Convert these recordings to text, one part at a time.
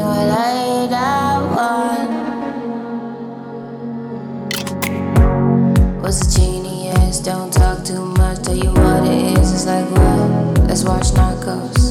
I, Was a genius, don't talk too much, tell you what it is, it's like, well, let's watch Narcos.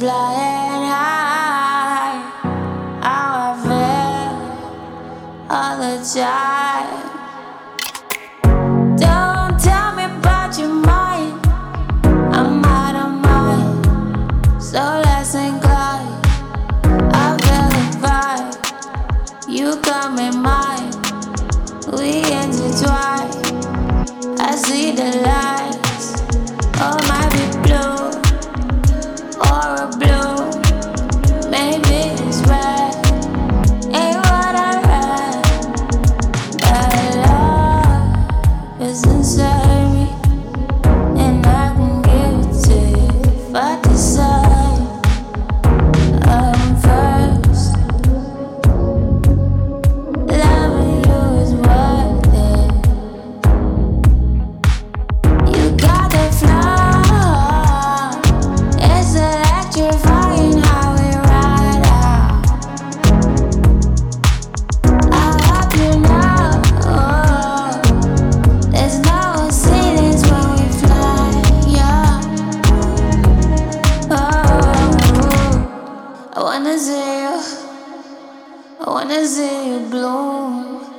flying high. How I feel all the time. Don't tell me about your mind. I'm out of mind. So let's incline. I feel the vibe. You come in mine. We intertwine. I see the light. I wanna see you bloom.